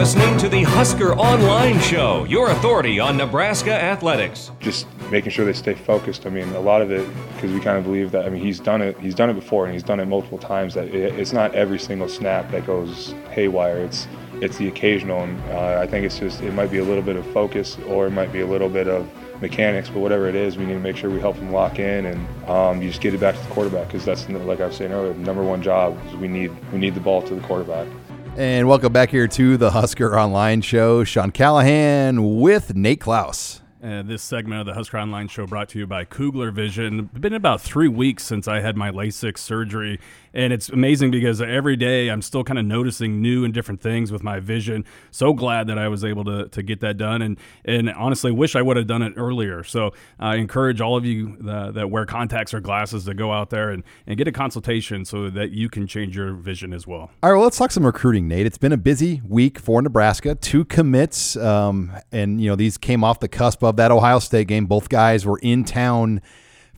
listening to the Husker Online Show, your authority on Nebraska athletics. Just making sure they stay focused. I mean, a lot of it because we kind of believe that. I mean, he's done it. He's done it before, and he's done it multiple times. That it, it's not every single snap that goes haywire. It's it's the occasional, and uh, I think it's just it might be a little bit of focus, or it might be a little bit of mechanics, but whatever it is, we need to make sure we help them lock in and um, you just get it back to the quarterback because that's like I was saying earlier, the number one job is we need we need the ball to the quarterback. And welcome back here to the Husker Online Show. Sean Callahan with Nate Clouse. Uh, this segment of the Husker Online Show brought to you by Kugler Vision. It's been about three weeks since I had my LASIK surgery, and it's amazing because every day I'm still kind of noticing new and different things with my vision. So glad that I was able to, to get that done, and and honestly wish I would have done it earlier. So I encourage all of you that, that wear contacts or glasses to go out there and, and get a consultation so that you can change your vision as well. All right, well let's talk some recruiting, Nate. It's been a busy week for Nebraska. Two commits, um, and you know these came off the cusp of that Ohio State game. Both guys were in town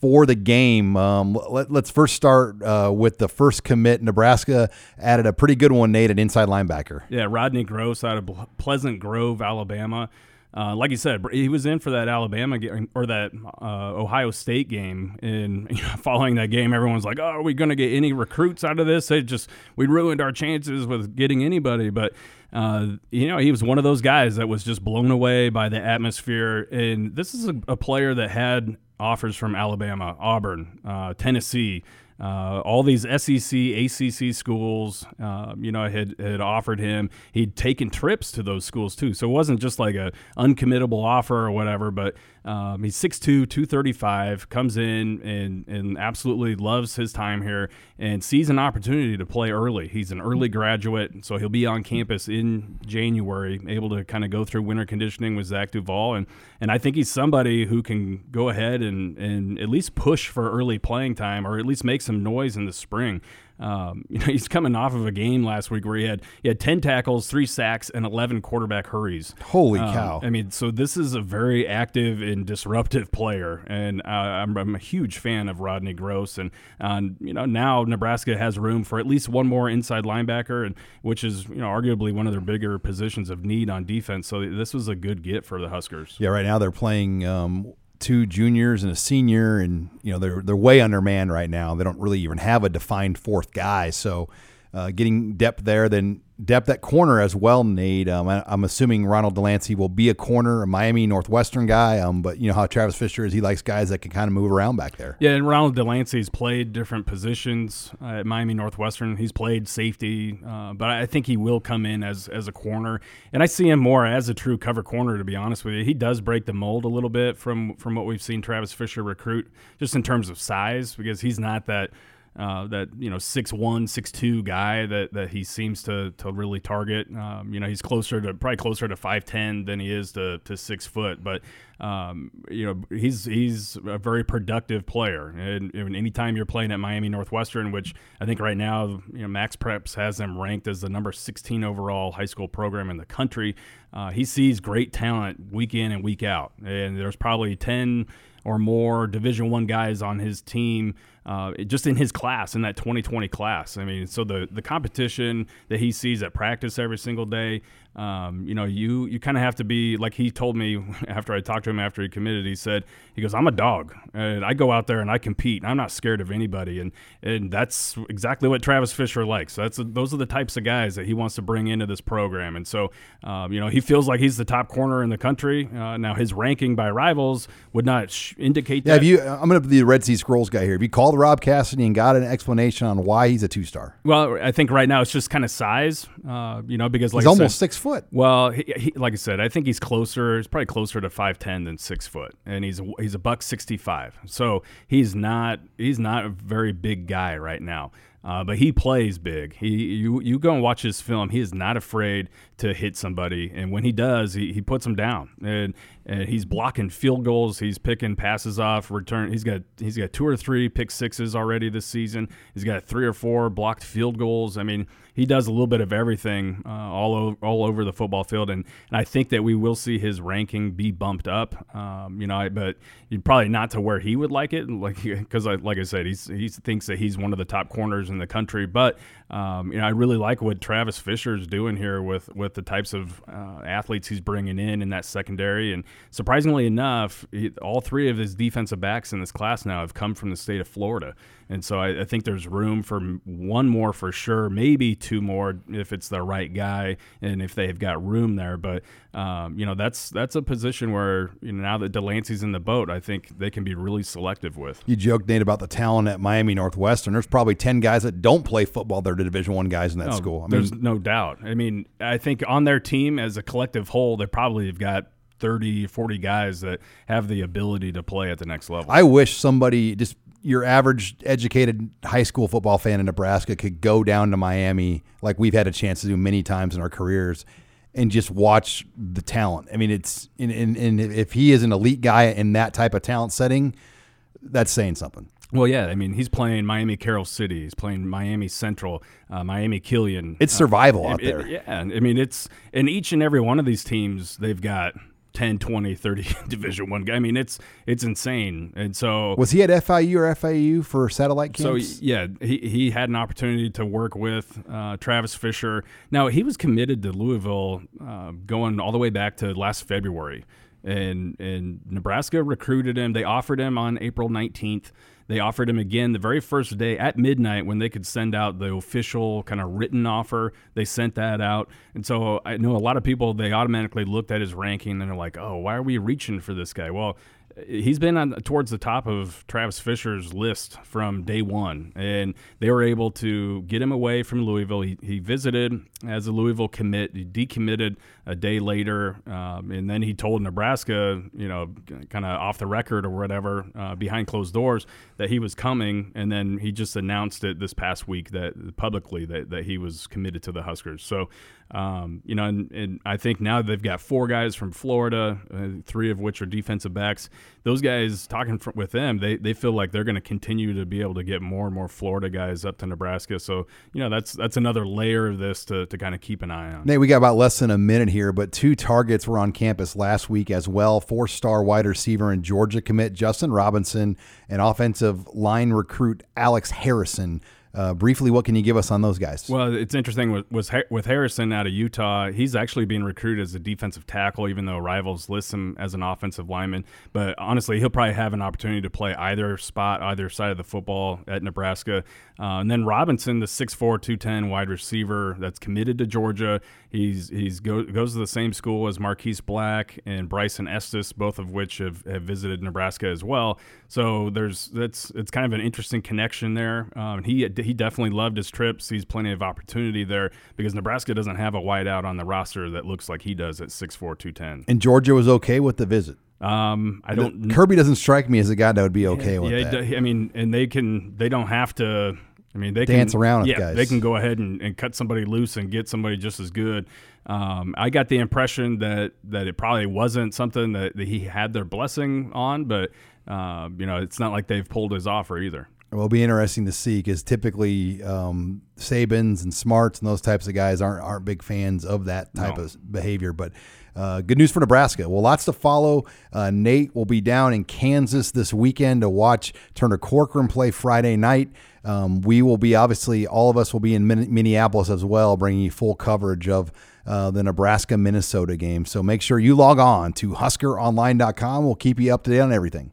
for the game. Um, let, us first start uh, with the first commit. Nebraska added a pretty good one, Nate, an inside linebacker. Yeah, Rodney Groce out of Pleasant Grove, Alabama. Uh, like you said, he was in for that Alabama game or that uh, Ohio State game. And you know, following that game, everyone's like, "Oh, are we going to get any recruits out of this?" They just we ruined our chances with getting anybody. But uh, you know, he was one of those guys that was just blown away by the atmosphere. And this is a, a player that had offers from Alabama, Auburn, uh, Tennessee. Uh, all these SEC, ACC schools, uh, you know, had, had offered him. He'd taken trips to those schools too, so it wasn't just like a uncommittable offer or whatever. But um, he's 6'2", 235, comes in and, and absolutely loves his time here and sees an opportunity to play early. He's an early graduate, so he'll be on campus in January, able to kind of go through winter conditioning with Zach Duval. And, and I think he's somebody who can go ahead and, and at least push for early playing time or at least make some noise in the spring. Um, you know, he's coming off of a game last week where he had he had ten tackles, three sacks, and eleven quarterback hurries. Holy um, cow! I mean, so this is a very active and disruptive player, and uh, I'm, I'm, a huge fan of Rodney Groce. And uh, you know, now Nebraska has room for at least one more inside linebacker, and which is you know arguably one of their bigger positions of need on defense. So this was a good get for the Huskers. Yeah, right now they're playing. Um, two juniors and a senior, and you know they're they're way undermanned right now. They don't really even have a defined fourth guy, so uh, getting depth there. Then depth at corner as well, Nate. Um, I, am assuming Ronald Delancy will be a corner, a Miami Northwestern guy. Um, but you know how Travis Fisher is; he likes guys that can kind of move around back there. Yeah, and Ronald Delancy's played different positions at Miami Northwestern. He's played safety, uh, but I think he will come in as as a corner, and I see him more as a true cover corner. To be honest with you, he does break the mold a little bit from from what we've seen Travis Fisher recruit, just in terms of size, because he's not that uh, that you know six one six two guy that, that he seems to, to really target. Um, you know he's closer to probably closer to five ten than he is to, to six foot, but um, you know he's he's a very productive player. And, and, anytime you're playing at Miami Northwestern, which I think right now you know Max Preps has them ranked as the number sixteen overall high school program in the country, uh, he sees great talent week in and week out, and there's probably ten or more Division One guys on his team, uh, just in his class, in that 2020 class. I mean, so the the competition that he sees at practice every single day, um, you know, you you kind of have to be like he told me after I talked to him after he committed. He said he goes, "I'm a dog, and I go out there and I compete. And I'm not scared of anybody." And and that's exactly what Travis Fisher likes. So that's those are the types of guys that he wants to bring into this program. And so, um, you know, he feels like he's the top corner in the country. Uh, now his ranking by rivals would not sh- indicate yeah, that. you, I'm going to be the Red Sea Scrolls guy here. Have you called Rob Cassidy and got an explanation on why he's a two star? Well, I think right now it's just kind of size. Uh, you know, because like he's almost six foot. Well, he, he, like I said, I think he's closer. He's probably closer to five ten than six foot, and he's he's a buck sixty five. So he's not he's not a very big guy right now. Uh, but he plays big. He you you go and watch his film. He is not afraid to hit somebody, and when he does, he, he puts them down. And and he's blocking field goals. He's picking passes off, return. He's got he's got two or three pick sixes already this season. He's got three or four blocked field goals. I mean, he does a little bit of everything uh, all over all over the football field, and, and I think that we will see his ranking be bumped up. Um, you know, but probably not to where he would like it, like because like I said, he's he thinks that he's one of the top corners in in the country. But um, you know, I really like what Travis Fisher is doing here with with the types of uh, athletes he's bringing in in that secondary. And surprisingly enough, he, all three of his defensive backs in this class now have come from the state of Florida. And so I, I, think there's room for one more for sure, maybe two more if it's the right guy and if they've got room there. But um, you know, that's that's a position where you know now that Delancy's in the boat, I think they can be really selective with. You joked Nate about the talent at Miami Northwestern. There's probably ten guys that don't play football. They're the Division One guys in that no, school. I mean, there's no doubt. I mean, I think on their team as a collective whole, they probably have got 30, 40 guys that have the ability to play at the next level. I wish somebody just your average educated high school football fan in Nebraska could go down to Miami, like we've had a chance to do many times in our careers, and just watch the talent. I mean, it's and, and, and if he is an elite guy in that type of talent setting, that's saying something. Well, yeah, I mean, he's playing Miami Carol City. He's playing Miami Central, uh, Miami Killian. It's survival uh, out there. It, yeah, I mean, it's in each and every one of these teams, they've got 10 20 30 division one guy i mean it's it's insane and so was he at fiu or fau for satellite camps so yeah he, he had an opportunity to work with uh, travis fisher now he was committed to louisville uh, going all the way back to last february and and nebraska recruited him they offered him on april 19th they offered him again the very first day at midnight when they could send out the official kind of written offer. They sent that out. And so I know a lot of people, they automatically looked at his ranking and they're like, oh, why are we reaching for this guy? Well, he's been on towards the top of Travis Fisher's list from day one, and they were able to get him away from Louisville. He, he visited as a Louisville commit, he decommitted a day later, um, and then he told Nebraska, you know, kind of off the record or whatever, uh, behind closed doors, that he was coming, and then he just announced it this past week that publicly that, that he was committed to the Huskers. So um, you know, and, and, I think now they've got four guys from Florida, uh, three of which are defensive backs. Those guys, talking with them, they, they feel like they're going to continue to be able to get more and more Florida guys up to Nebraska. So, you know, that's that's another layer of this to, to kind of keep an eye on. Nate, we got about less than a minute here, but two targets were on campus last week as well. Four star wide receiver and Georgia commit Justin Robinson and offensive line recruit Alex Harrison. Uh, briefly, what can you give us on those guys? Well, it's interesting with, with, with Harrison out of Utah. He's actually being recruited as a defensive tackle, even though rivals list him as an offensive lineman. But honestly, he'll probably have an opportunity to play either spot, either side of the football at Nebraska. Uh, and then Robinson, the 6'4", 210 wide receiver that's committed to Georgia. He's he's go, goes to the same school as Marquise Black and Bryson Estes, both of which have, have visited Nebraska as well. So there's that's it's kind of an interesting connection there. Um, he he definitely loved his trip. Sees plenty of opportunity there because Nebraska doesn't have a wideout on the roster that looks like he does at 6'4", 210. And Georgia was okay with the visit. Um, I don't. Kirby doesn't strike me as a guy that would be okay yeah, with yeah, that. I mean, and they can. They don't have to I mean, they dance can, around yeah, guys. They can go ahead and, and cut somebody loose and get somebody just as good. Um, I got the impression that that it probably wasn't something that, that he had their blessing on, but uh, you know, it's not like they've pulled his offer either. It'll be interesting to see because typically um, Sabans and Smarts and those types of guys aren't aren't big fans of that type no. of behavior. But uh, good news for Nebraska. Well, lots to follow. Uh, Nate will be down in Kansas this weekend to watch Turner Corcoran play Friday night. Um, we will be obviously all of us will be in Minneapolis as well, bringing you full coverage of uh, the Nebraska Minnesota game. So make sure you log on to HuskerOnline.com. We'll keep you up to date on everything.